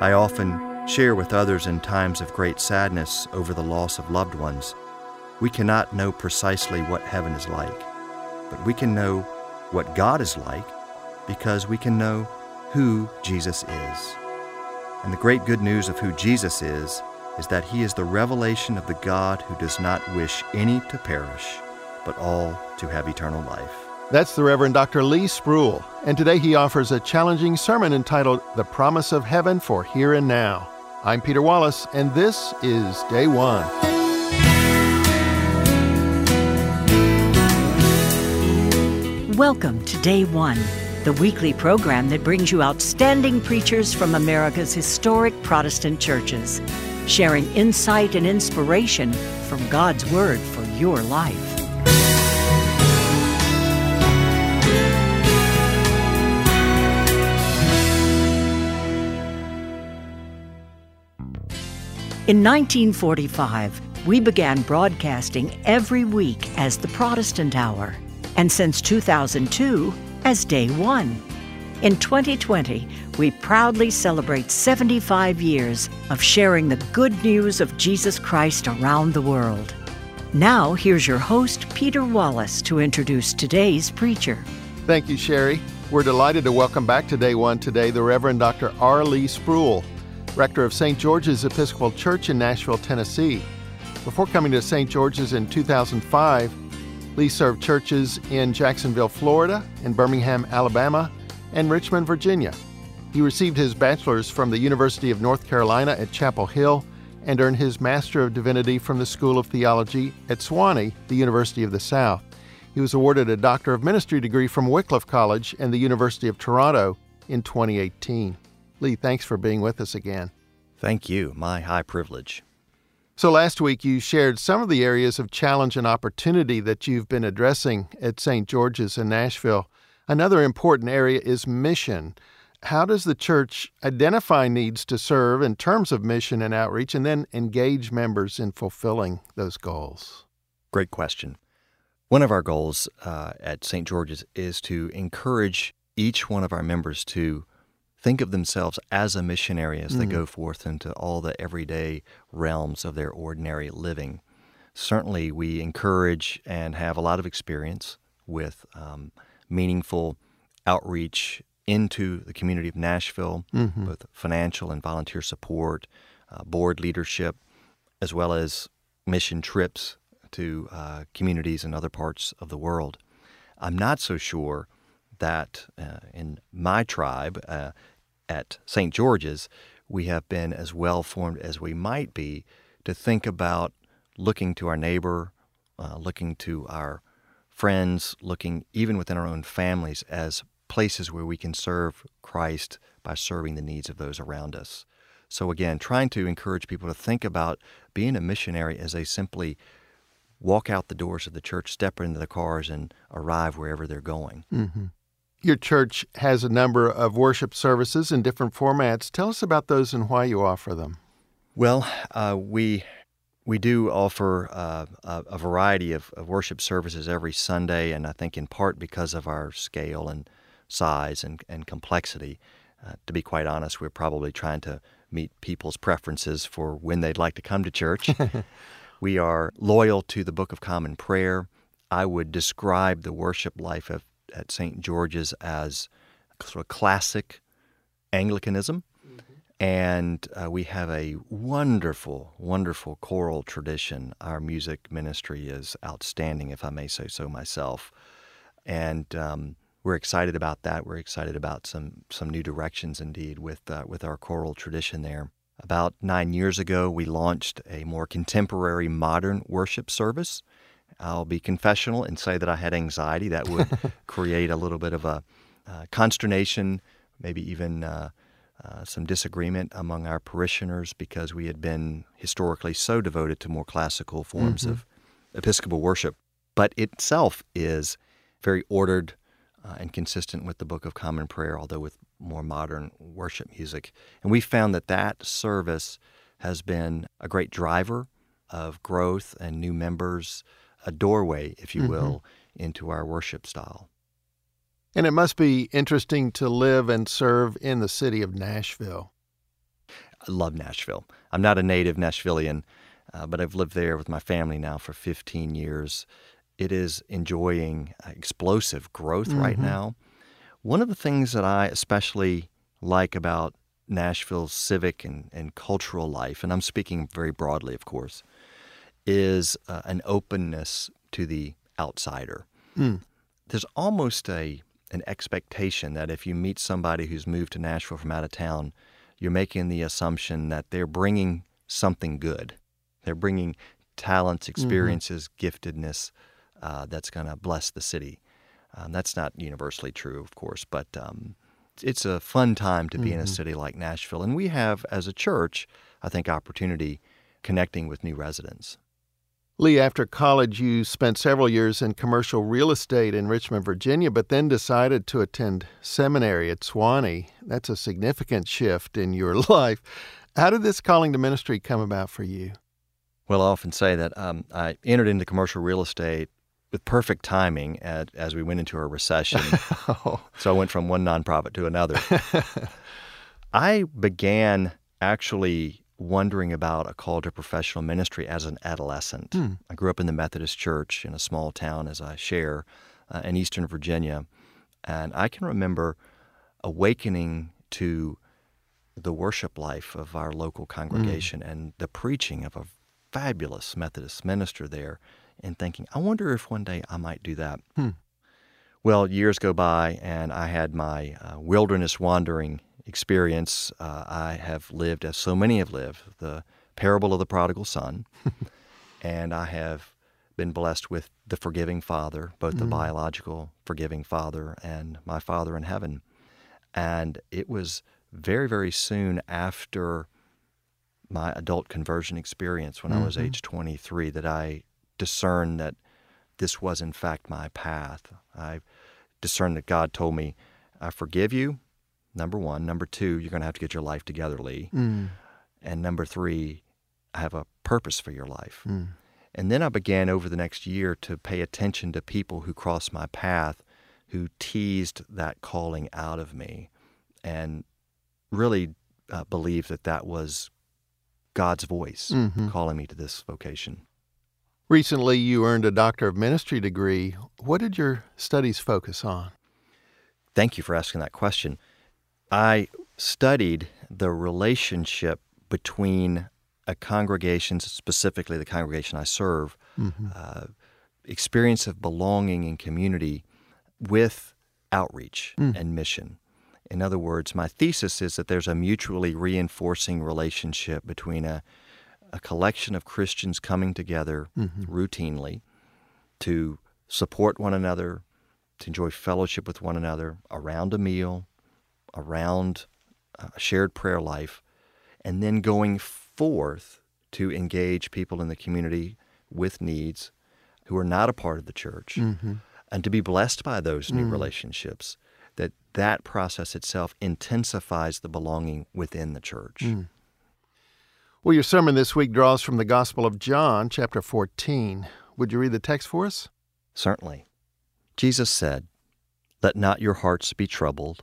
I often share with others in times of great sadness over the loss of loved ones. We cannot know precisely what heaven is like, but we can know what God is like because we can know who Jesus is. And the great good news of who Jesus is is that he is the revelation of the God who does not wish any to perish, but all to have eternal life. That's the Reverend Dr. Lee Spruill, and today he offers a challenging sermon entitled The Promise of Heaven for Here and Now. I'm Peter Wallace, and this is Day One. Welcome to Day One, the weekly program that brings you outstanding preachers from America's historic Protestant churches, sharing insight and inspiration from God's Word for your life. In 1945, we began broadcasting every week as the Protestant Hour, and since 2002 as Day One. In 2020, we proudly celebrate 75 years of sharing the good news of Jesus Christ around the world. Now, here's your host, Peter Wallace, to introduce today's preacher. Thank you, Sherry. We're delighted to welcome back to Day One today the Reverend Dr. R. Lee Spruill rector of St. George's Episcopal Church in Nashville, Tennessee. Before coming to St. George's in 2005, Lee served churches in Jacksonville, Florida, in Birmingham, Alabama, and Richmond, Virginia. He received his bachelor's from the University of North Carolina at Chapel Hill and earned his Master of Divinity from the School of Theology at Sewanee, the University of the South. He was awarded a Doctor of Ministry degree from Wycliffe College and the University of Toronto in 2018. Lee, thanks for being with us again. Thank you. My high privilege. So, last week you shared some of the areas of challenge and opportunity that you've been addressing at St. George's in Nashville. Another important area is mission. How does the church identify needs to serve in terms of mission and outreach and then engage members in fulfilling those goals? Great question. One of our goals uh, at St. George's is to encourage each one of our members to think of themselves as a missionary as mm-hmm. they go forth into all the everyday realms of their ordinary living. Certainly, we encourage and have a lot of experience with um, meaningful outreach into the community of Nashville, mm-hmm. both financial and volunteer support, uh, board leadership, as well as mission trips to uh, communities in other parts of the world. I'm not so sure that uh, in my tribe uh, at St. George's, we have been as well formed as we might be to think about looking to our neighbor, uh, looking to our friends, looking even within our own families as places where we can serve Christ by serving the needs of those around us. So, again, trying to encourage people to think about being a missionary as they simply walk out the doors of the church, step into the cars, and arrive wherever they're going. Mm-hmm. Your church has a number of worship services in different formats. Tell us about those and why you offer them. Well, uh, we we do offer uh, a, variety of, of, worship services every Sunday, and I think in part because of our scale and size and, and complexity. Uh, to be quite honest, we're probably trying to meet people's preferences for when they'd like to come to church. we are loyal to the Book of Common Prayer. I would describe the worship life of at St. George's as sort of classic Anglicanism. Mm-hmm. And uh, we have a wonderful, wonderful choral tradition. Our music ministry is outstanding, if I may say so myself. And um, we're excited about that. We're excited about some some new directions, indeed, with uh, with our choral tradition there. About nine years ago, we launched a more contemporary, modern worship service I'll be confessional and say that I had anxiety. That would create a little bit of a uh, consternation, maybe even uh, uh, some disagreement among our parishioners because we had been historically so devoted to more classical forms mm-hmm. of Episcopal worship. But itself is very ordered uh, and consistent with the Book of Common Prayer, although with more modern worship music. And we found that that service has been a great driver of growth and new members a doorway, if you mm-hmm. will, into our worship style. And it must be interesting to live and serve in the city of Nashville. I love Nashville. I'm not a native Nashvilleian, uh, but I've lived there with my family now for 15 years. It is enjoying explosive growth mm-hmm. right now. One of the things that I especially like about Nashville's civic and, and cultural life, and I'm speaking very broadly, of course, is uh, an openness to the outsider. Mm. There's almost a an expectation that if you meet somebody who's moved to Nashville from out of town, you're making the assumption that they're bringing something good. They're bringing talents, mm-hmm. experiences, mm-hmm. giftedness uh, that's going to bless the city. Um, that's not universally true, of course, but um, it's a fun time to be mm-hmm. in a mm-hmm. city like Nashville. And we have, as a church, I think, opportunity connecting with new residents. Lee, after college, you spent several years in commercial real estate in Richmond, Virginia, but then decided to attend seminary at Sewanee. That's a significant shift in your life. How did this calling to ministry come about for you? Well, I often say that um, I entered into commercial real estate with perfect timing at, as we went into a recession. oh. So I went from one nonprofit to another. I began actually wondering about a call to professional ministry as an adolescent. Hmm. I grew up in the Methodist Church in a small town, as I share, uh, in Eastern Virginia. And I can remember awakening to the worship life of our local congregation hmm. and the preaching of a fabulous Methodist minister there, and thinking, I wonder if one day I might do that. Hmm. Well, years go by, and I had my uh, wilderness wandering experience uh, I have lived as so many have lived the parable of the prodigal son. and I have been blessed with the forgiving Father, both the mm. biological forgiving Father and my Father in heaven. And it was very, very soon after my adult conversion experience when mm-hmm. I was mm-hmm. age 23 that I discerned that this was, in fact, my path. I discerned that God told me, I forgive you number one. Number two, you're going to have to get your life together, Lee. Mm. And number three, I have a purpose for your life. Mm. And then I began over the next year to pay attention to people who crossed my path who teased that calling out of me and really uh, believed that that was God's voice mm-hmm. calling me to this vocation. Recently, you earned a Doctor of Ministry degree. What did your studies focus on? Thank you for asking that question. I studied the relationship between a congregation, specifically the congregation I serve, mm-hmm. uh, experience of belonging and community with outreach mm. and mission. In other words, my thesis is that there's a mutually reinforcing relationship between a, a collection of Christians coming together mm-hmm. routinely to support one another, to enjoy fellowship with one another around a meal, around a shared prayer life, and then going forth to engage people in the community with needs who are not a part of the church mm-hmm. and to be blessed by those new mm. relationships that that process itself intensifies the belonging within the church mm. well your sermon this week draws from the gospel of john chapter 14 would you read the text for us certainly jesus said let not your hearts be troubled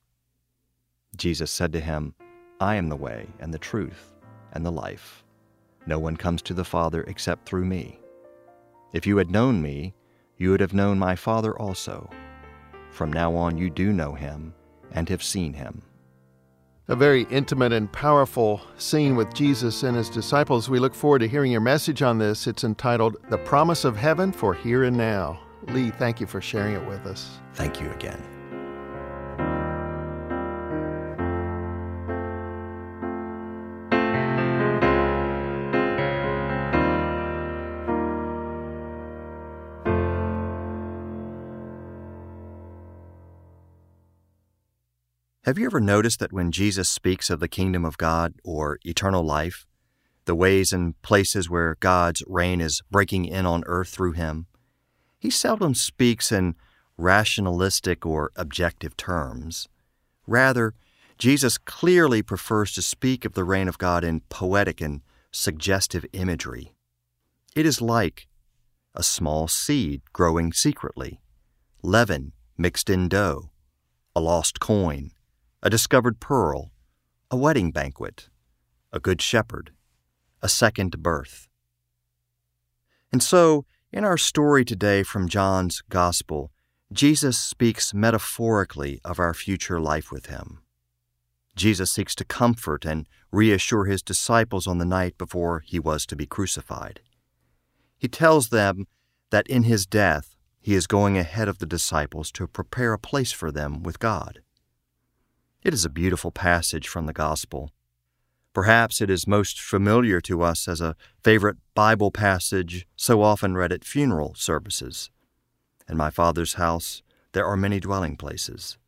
Jesus said to him, I am the way and the truth and the life. No one comes to the Father except through me. If you had known me, you would have known my Father also. From now on, you do know him and have seen him. A very intimate and powerful scene with Jesus and his disciples. We look forward to hearing your message on this. It's entitled The Promise of Heaven for Here and Now. Lee, thank you for sharing it with us. Thank you again. Have you ever noticed that when Jesus speaks of the kingdom of God or eternal life, the ways and places where God's reign is breaking in on earth through him, he seldom speaks in rationalistic or objective terms. Rather, Jesus clearly prefers to speak of the reign of God in poetic and suggestive imagery. It is like a small seed growing secretly, leaven mixed in dough, a lost coin, a discovered pearl, a wedding banquet, a good shepherd, a second birth. And so, in our story today from John's Gospel, Jesus speaks metaphorically of our future life with him. Jesus seeks to comfort and reassure his disciples on the night before he was to be crucified. He tells them that in his death he is going ahead of the disciples to prepare a place for them with God. It is a beautiful passage from the Gospel. Perhaps it is most familiar to us as a favorite Bible passage so often read at funeral services. In my Father's house there are many dwelling places.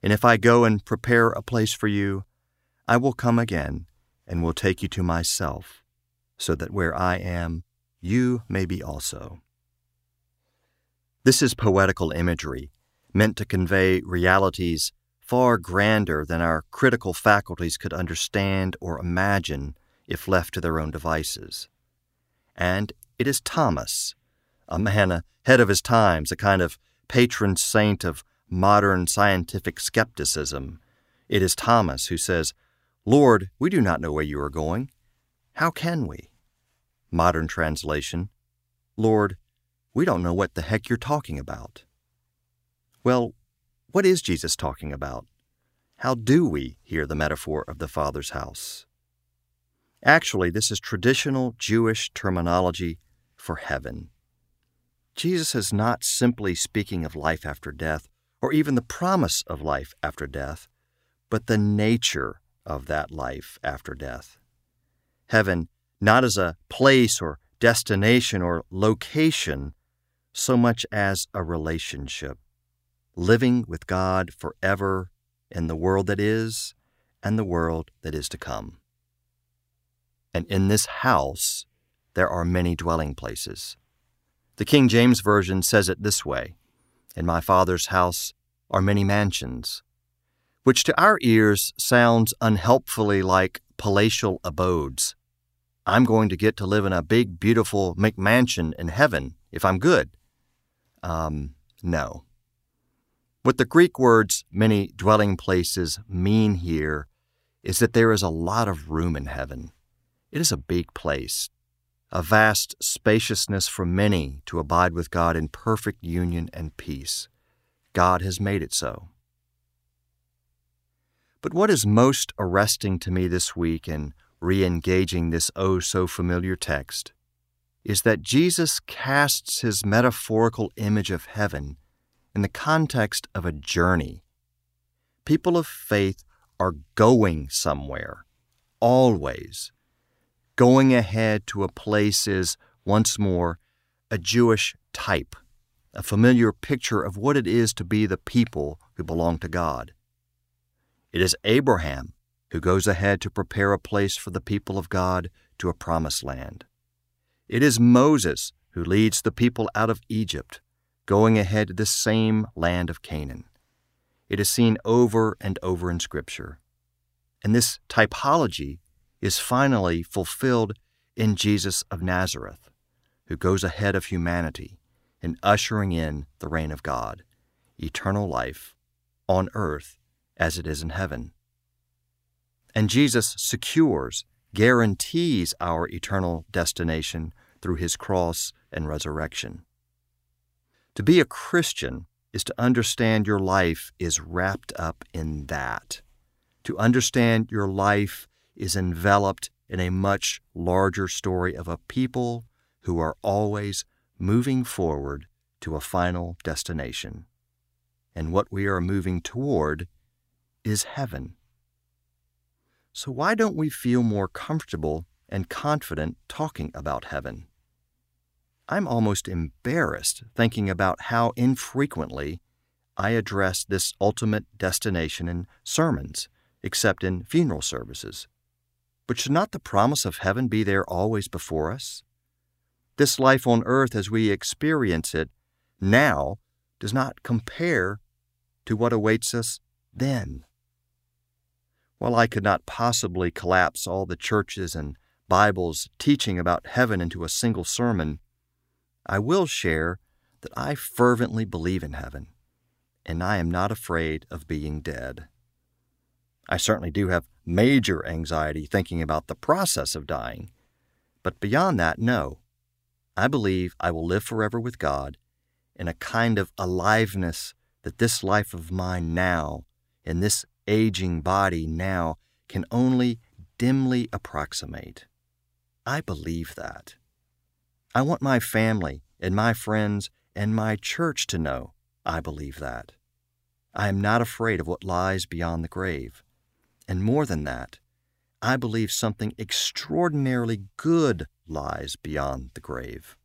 And if I go and prepare a place for you, I will come again and will take you to myself, so that where I am, you may be also. This is poetical imagery, meant to convey realities far grander than our critical faculties could understand or imagine if left to their own devices. And it is Thomas, a man ahead of his times, a kind of patron saint of modern scientific skepticism. It is Thomas who says, Lord, we do not know where you are going. How can we? Modern translation Lord, we don't know what the heck you're talking about. Well, what is Jesus talking about? How do we hear the metaphor of the Father's house? Actually, this is traditional Jewish terminology for heaven. Jesus is not simply speaking of life after death, or even the promise of life after death, but the nature of that life after death. Heaven, not as a place or destination or location, so much as a relationship, living with God forever in the world that is and the world that is to come. And in this house, there are many dwelling places. The King James Version says it this way In my Father's house are many mansions, which to our ears sounds unhelpfully like palatial abodes. I'm going to get to live in a big, beautiful McMansion in heaven if I'm good. Um, no. What the Greek words many dwelling places mean here is that there is a lot of room in heaven. It is a big place, a vast spaciousness for many to abide with God in perfect union and peace. God has made it so. But what is most arresting to me this week in re engaging this oh so familiar text is that Jesus casts his metaphorical image of heaven in the context of a journey. People of faith are going somewhere, always. Going ahead to a place is, once more, a Jewish type, a familiar picture of what it is to be the people who belong to God. It is Abraham who goes ahead to prepare a place for the people of God to a promised land. It is Moses who leads the people out of Egypt, going ahead the same land of Canaan. It is seen over and over in Scripture. And this typology is finally fulfilled in Jesus of Nazareth, who goes ahead of humanity in ushering in the reign of God, eternal life, on earth as it is in heaven. And Jesus secures guarantees our eternal destination through his cross and resurrection. To be a Christian is to understand your life is wrapped up in that. To understand your life is enveloped in a much larger story of a people who are always moving forward to a final destination. And what we are moving toward is heaven. So, why don't we feel more comfortable and confident talking about heaven? I'm almost embarrassed thinking about how infrequently I address this ultimate destination in sermons, except in funeral services. But should not the promise of heaven be there always before us? This life on earth as we experience it now does not compare to what awaits us then. While I could not possibly collapse all the churches and Bibles teaching about heaven into a single sermon, I will share that I fervently believe in heaven, and I am not afraid of being dead. I certainly do have major anxiety thinking about the process of dying, but beyond that, no. I believe I will live forever with God in a kind of aliveness that this life of mine now, in this aging body now, can only dimly approximate. I believe that. I want my family and my friends and my church to know I believe that. I am not afraid of what lies beyond the grave. And more than that, I believe something extraordinarily good lies beyond the grave.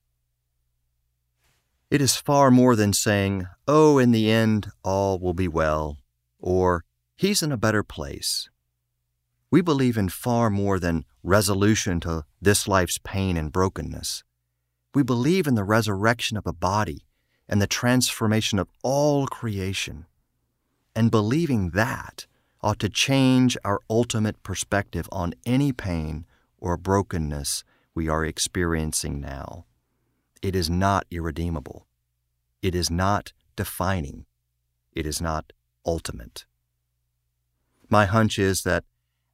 It is far more than saying, Oh, in the end, all will be well, or He's in a better place. We believe in far more than resolution to this life's pain and brokenness. We believe in the resurrection of a body and the transformation of all creation. And believing that ought to change our ultimate perspective on any pain or brokenness we are experiencing now. It is not irredeemable. It is not defining. It is not ultimate. My hunch is that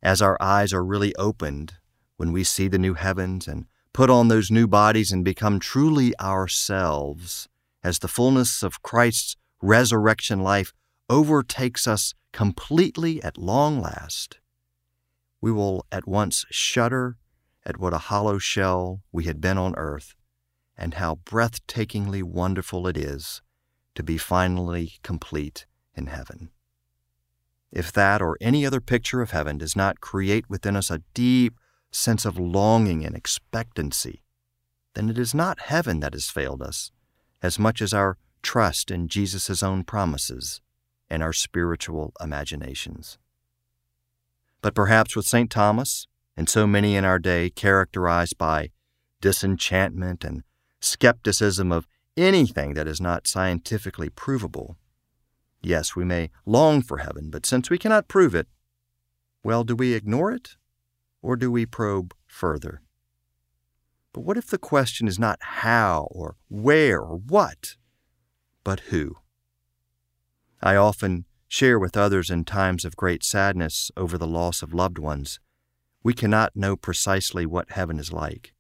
as our eyes are really opened when we see the new heavens and put on those new bodies and become truly ourselves, as the fullness of Christ's resurrection life overtakes us completely at long last, we will at once shudder at what a hollow shell we had been on earth and how breathtakingly wonderful it is to be finally complete in heaven. If that or any other picture of heaven does not create within us a deep sense of longing and expectancy, then it is not heaven that has failed us, as much as our trust in Jesus' own promises and our spiritual imaginations. But perhaps with St. Thomas, and so many in our day characterized by disenchantment and skepticism of anything that is not scientifically provable, yes, we may long for heaven, but since we cannot prove it, well, do we ignore it or do we probe further? But what if the question is not how or where or what, but who? I often share with others in times of great sadness over the loss of loved ones. We cannot know precisely what heaven is like,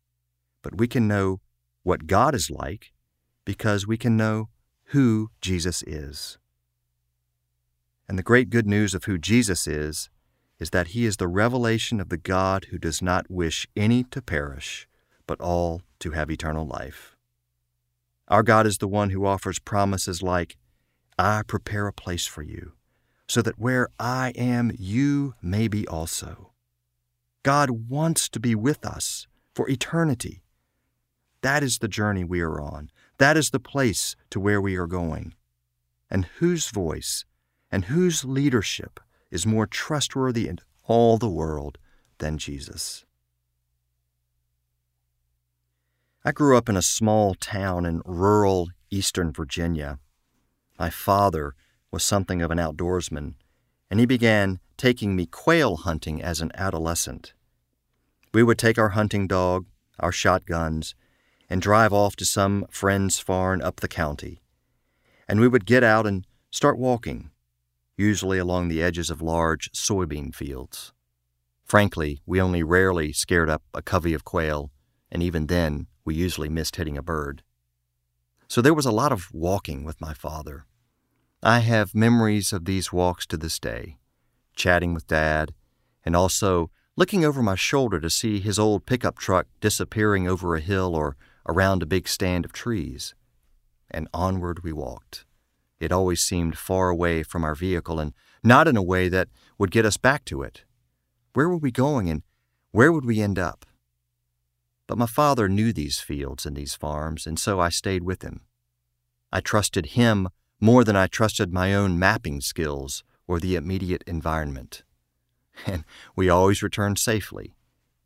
but we can know what God is like because we can know who Jesus is. And the great good news of who Jesus is is that he is the revelation of the God who does not wish any to perish, but all to have eternal life. Our God is the one who offers promises like, I prepare a place for you, so that where I am, you may be also. God wants to be with us for eternity. That is the journey we are on. That is the place to where we are going. And whose voice and whose leadership is more trustworthy in all the world than Jesus. I grew up in a small town in rural eastern Virginia. My father was something of an outdoorsman, and he began taking me quail hunting as an adolescent. We would take our hunting dog, our shotguns, and drive off to some friend's farm up the county. And we would get out and start walking, usually along the edges of large soybean fields. Frankly, we only rarely scared up a covey of quail, and even then, we usually missed hitting a bird. So there was a lot of walking with my father. I have memories of these walks to this day, chatting with Dad, and also looking over my shoulder to see his old pickup truck disappearing over a hill or around a big stand of trees. And onward we walked. It always seemed far away from our vehicle and not in a way that would get us back to it. Where were we going and where would we end up? But my father knew these fields and these farms, and so I stayed with him. I trusted him more than I trusted my own mapping skills or the immediate environment. And we always returned safely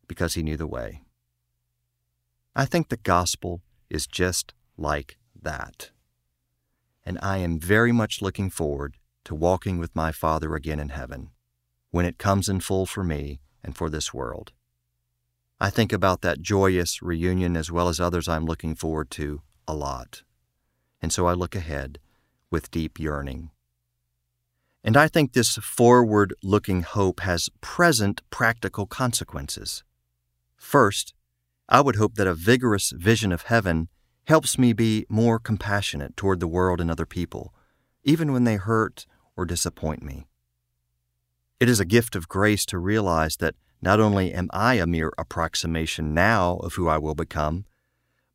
because he knew the way. I think the gospel is just like that. And I am very much looking forward to walking with my Father again in heaven when it comes in full for me and for this world. I think about that joyous reunion as well as others I'm looking forward to a lot. And so I look ahead with deep yearning. And I think this forward looking hope has present practical consequences. First, I would hope that a vigorous vision of heaven helps me be more compassionate toward the world and other people, even when they hurt or disappoint me. It is a gift of grace to realize that not only am I a mere approximation now of who I will become,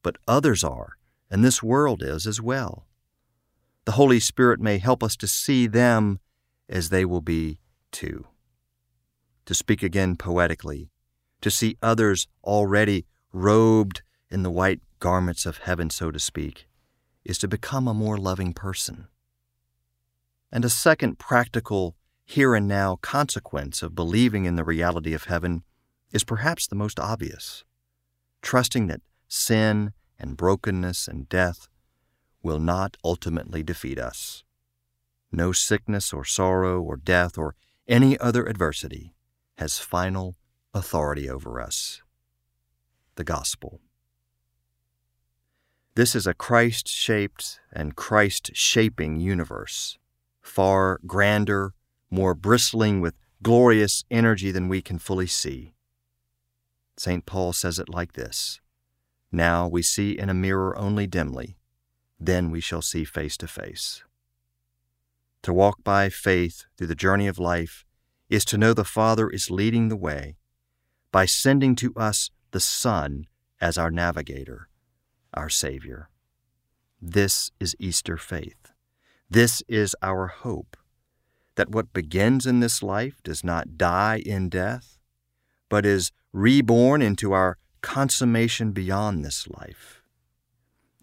but others are, and this world is as well. The Holy Spirit may help us to see them as they will be too. To speak again poetically, to see others already robed in the white garments of heaven, so to speak, is to become a more loving person. And a second practical here and now consequence of believing in the reality of heaven is perhaps the most obvious trusting that sin and brokenness and death will not ultimately defeat us. No sickness or sorrow or death or any other adversity has final authority over us. The Gospel. This is a Christ shaped and Christ shaping universe, far grander more bristling with glorious energy than we can fully see. St. Paul says it like this Now we see in a mirror only dimly, then we shall see face to face. To walk by faith through the journey of life is to know the Father is leading the way by sending to us the Son as our navigator, our Savior. This is Easter faith. This is our hope that what begins in this life does not die in death, but is reborn into our consummation beyond this life.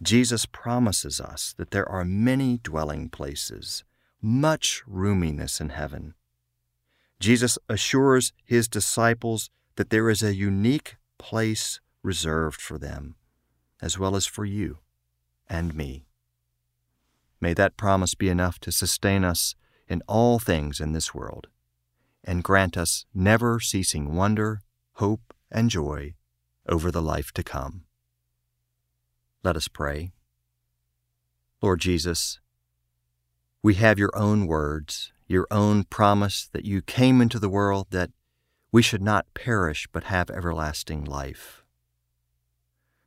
Jesus promises us that there are many dwelling places, much roominess in heaven. Jesus assures his disciples that there is a unique place reserved for them, as well as for you and me. May that promise be enough to sustain us in all things in this world, and grant us never ceasing wonder, hope, and joy over the life to come. Let us pray. Lord Jesus, we have your own words, your own promise that you came into the world that we should not perish but have everlasting life.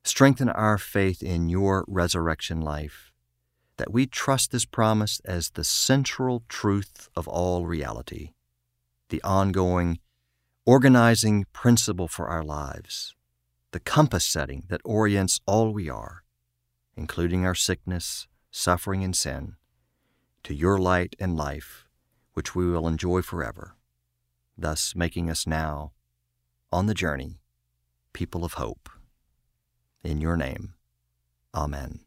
Strengthen our faith in your resurrection life that we trust this promise as the central truth of all reality, the ongoing, organizing principle for our lives, the compass setting that orients all we are, including our sickness, suffering, and sin, to your light and life, which we will enjoy forever, thus making us now, on the journey, people of hope. In your name, Amen.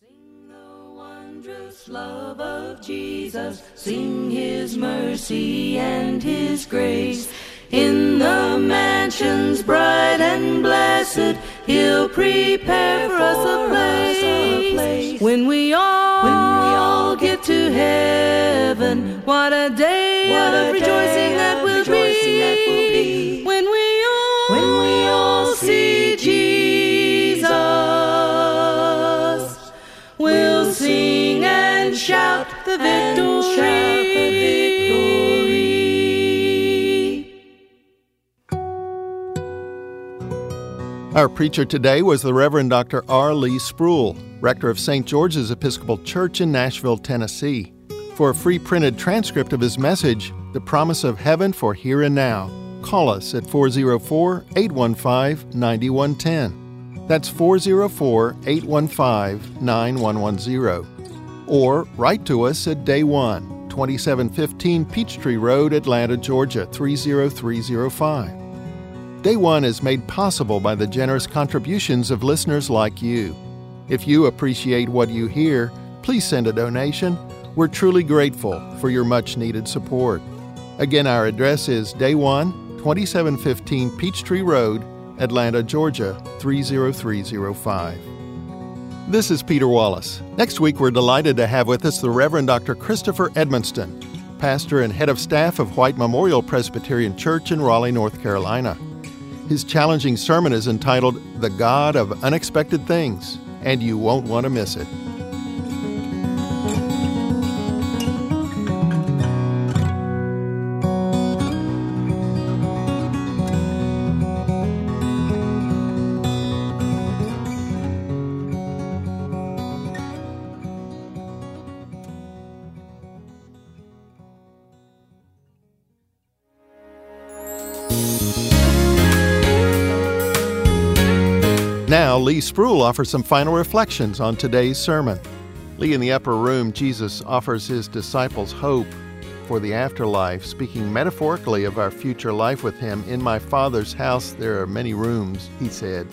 Sing the wondrous love of Jesus, sing his mercy and his grace. In the mansions bright and blessed, he'll prepare for us a place. When we all, when we all get to heaven, what a day what of rejoicing, that, will shout the victory. Shout the victory. Our preacher today was the Reverend Dr. R. Lee Spruill, rector of St. George's Episcopal Church in Nashville, Tennessee. For a free printed transcript of his message, The Promise of Heaven for Here and Now, call us at 404 815 9110. That's 404 815 9110 or write to us at Day One, 2715 Peachtree Road, Atlanta, Georgia 30305. Day One is made possible by the generous contributions of listeners like you. If you appreciate what you hear, please send a donation. We're truly grateful for your much needed support. Again, our address is Day One, 2715 Peachtree Road, Atlanta, Georgia 30305. This is Peter Wallace. Next week, we're delighted to have with us the Reverend Dr. Christopher Edmonston, pastor and head of staff of White Memorial Presbyterian Church in Raleigh, North Carolina. His challenging sermon is entitled The God of Unexpected Things, and you won't want to miss it. Lee Spruill offers some final reflections on today's sermon. Lee, in the upper room, Jesus offers his disciples hope for the afterlife, speaking metaphorically of our future life with him. In my Father's house, there are many rooms, he said.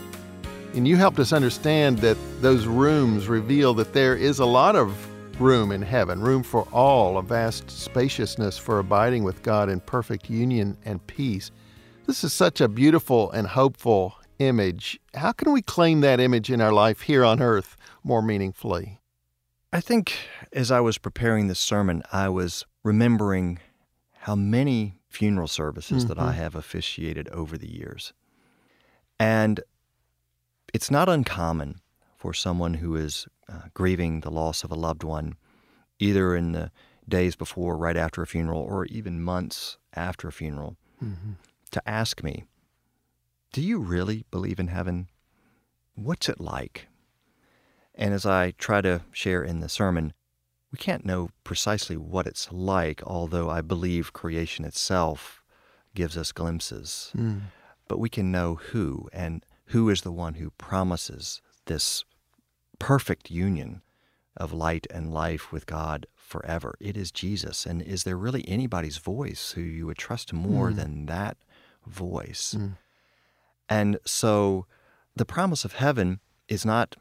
And you helped us understand that those rooms reveal that there is a lot of room in heaven, room for all, a vast spaciousness for abiding with God in perfect union and peace. This is such a beautiful and hopeful image. How can we claim that image in our life here on earth more meaningfully? I think as I was preparing this sermon, I was remembering how many funeral services mm-hmm. that I mm-hmm. have officiated over the years. And it's not uncommon for someone who is uh, grieving the loss of a loved one, either in the days before, right after a funeral, or even months after a funeral, mm-hmm. to ask me, do you really believe in heaven? What's it like? And as I try to share in the sermon, we can't know precisely what it's like, although I believe creation itself gives us glimpses. Mm. But we can know who, and who is the one who promises this perfect union of light and life with God forever. It is Jesus. And is there really anybody's voice who you would trust more mm. than that voice? Mm. And so the promise of heaven is not,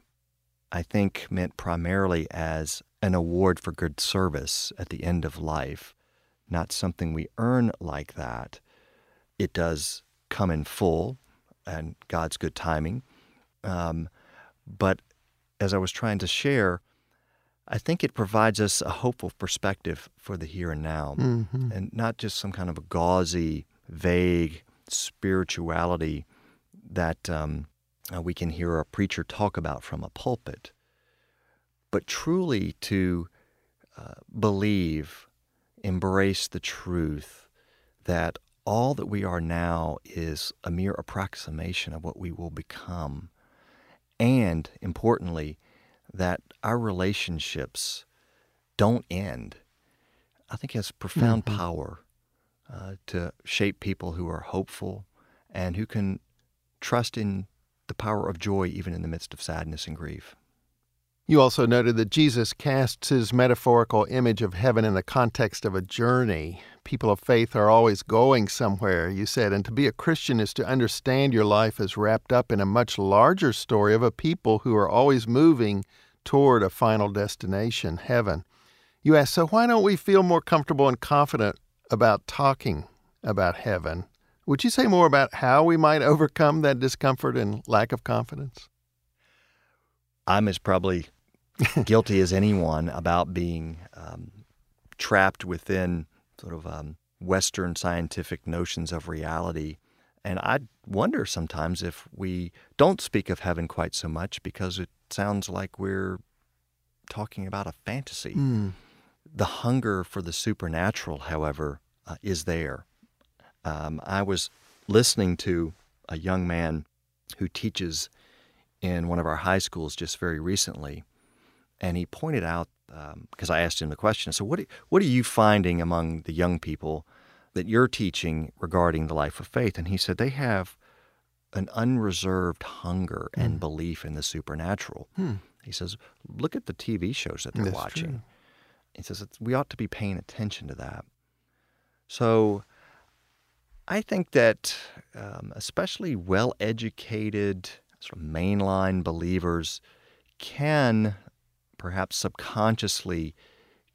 I think, meant primarily as an award for good service at the end of life, not something we earn like that. It does come in full and God's good timing. Um, but as I was trying to share, I think it provides us a hopeful perspective for the here and now, mm-hmm. and not just some kind of a gauzy, vague spirituality that um, uh, we can hear a preacher talk about from a pulpit, but truly to uh, believe, embrace the truth that all that we are now is a mere approximation of what we will become. And importantly, that our relationships don't end. I think has profound mm-hmm. power uh, to shape people who are hopeful and who can trust in the power of joy even in the midst of sadness and grief. You also noted that Jesus casts his metaphorical image of heaven in the context of a journey. People of faith are always going somewhere, you said, and to be a Christian is to understand your life as wrapped up in a much larger story of a people who are always moving toward a final destination, heaven. You asked, so why don't we feel more comfortable and confident about talking about heaven? Would you say more about how we might overcome that discomfort and lack of confidence? I'm as probably guilty as anyone about being um, trapped within sort of um, Western scientific notions of reality. And I wonder sometimes if we don't speak of heaven quite so much because it sounds like we're talking about a fantasy. Mm. The hunger for the supernatural, however, uh, is there. Um, I was listening to a young man who teaches in one of our high schools just very recently, and he pointed out because um, I asked him the question. So, what what are you finding among the young people that you're teaching regarding the life of faith? And he said they have an unreserved hunger mm. and hmm. belief in the supernatural. Hmm. He says, look at the TV shows that they're That's watching. True. He says we ought to be paying attention to that. So I think that um, especially well educated, sort of mainline believers can perhaps subconsciously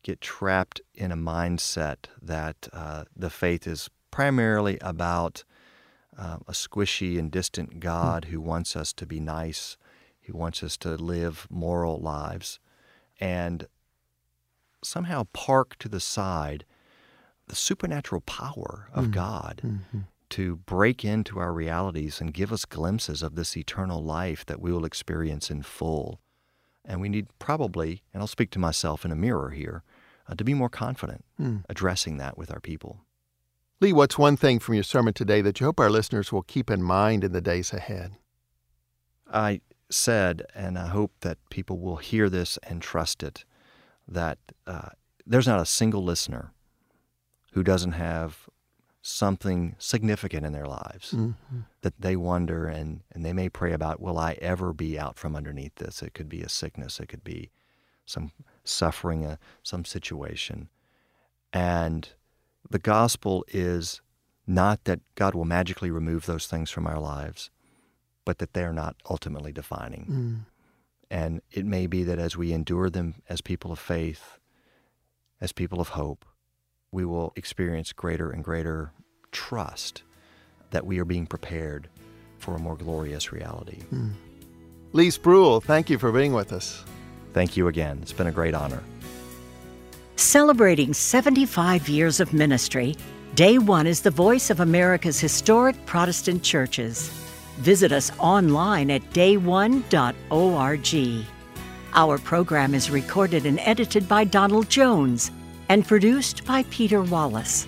get trapped in a mindset that uh, the faith is primarily about uh, a squishy and distant God who wants us to be nice, who wants us to live moral lives, and somehow park to the side the supernatural power of Mm. God Mhm. to break into our realities and give us glimpses of this eternal life that we will experience in full. And we need probably, and I'll speak to myself in a mirror here, uh, to be more confident Mm. addressing that with our people. Lee, what's one thing from your sermon today that you hope our listeners will keep in mind in the days ahead? I said, and I hope that people will hear this and trust it, that uh, there's not a single listener who doesn't have something significant in their lives Mhm. that they wonder and, and they may pray about will I ever be out from underneath this? It could be a sickness, it could be some suffering, uh, some situation. And the gospel is not that God will magically remove those things from our lives, but that they're not ultimately defining. Mm. And it may be that as we endure them as people of faith, as people of hope, we will experience greater and greater trust that we are being prepared for a more glorious reality. Hmm. Lee Spruill, thank you for being with us. Thank you again. It's been a great honor. Celebrating 75 years of ministry, Day One is the voice of America's historic Protestant churches. Visit us online at day1.org. Our program is recorded and edited by Donald Jones and produced by Peter Wallace.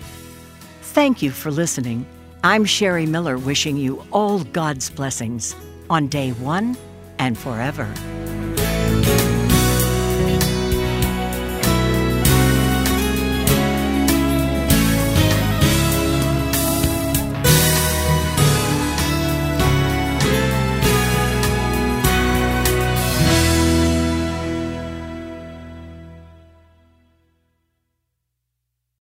Thank you for listening. I'm Sherry Miller wishing you all God's blessings on Day One and forever.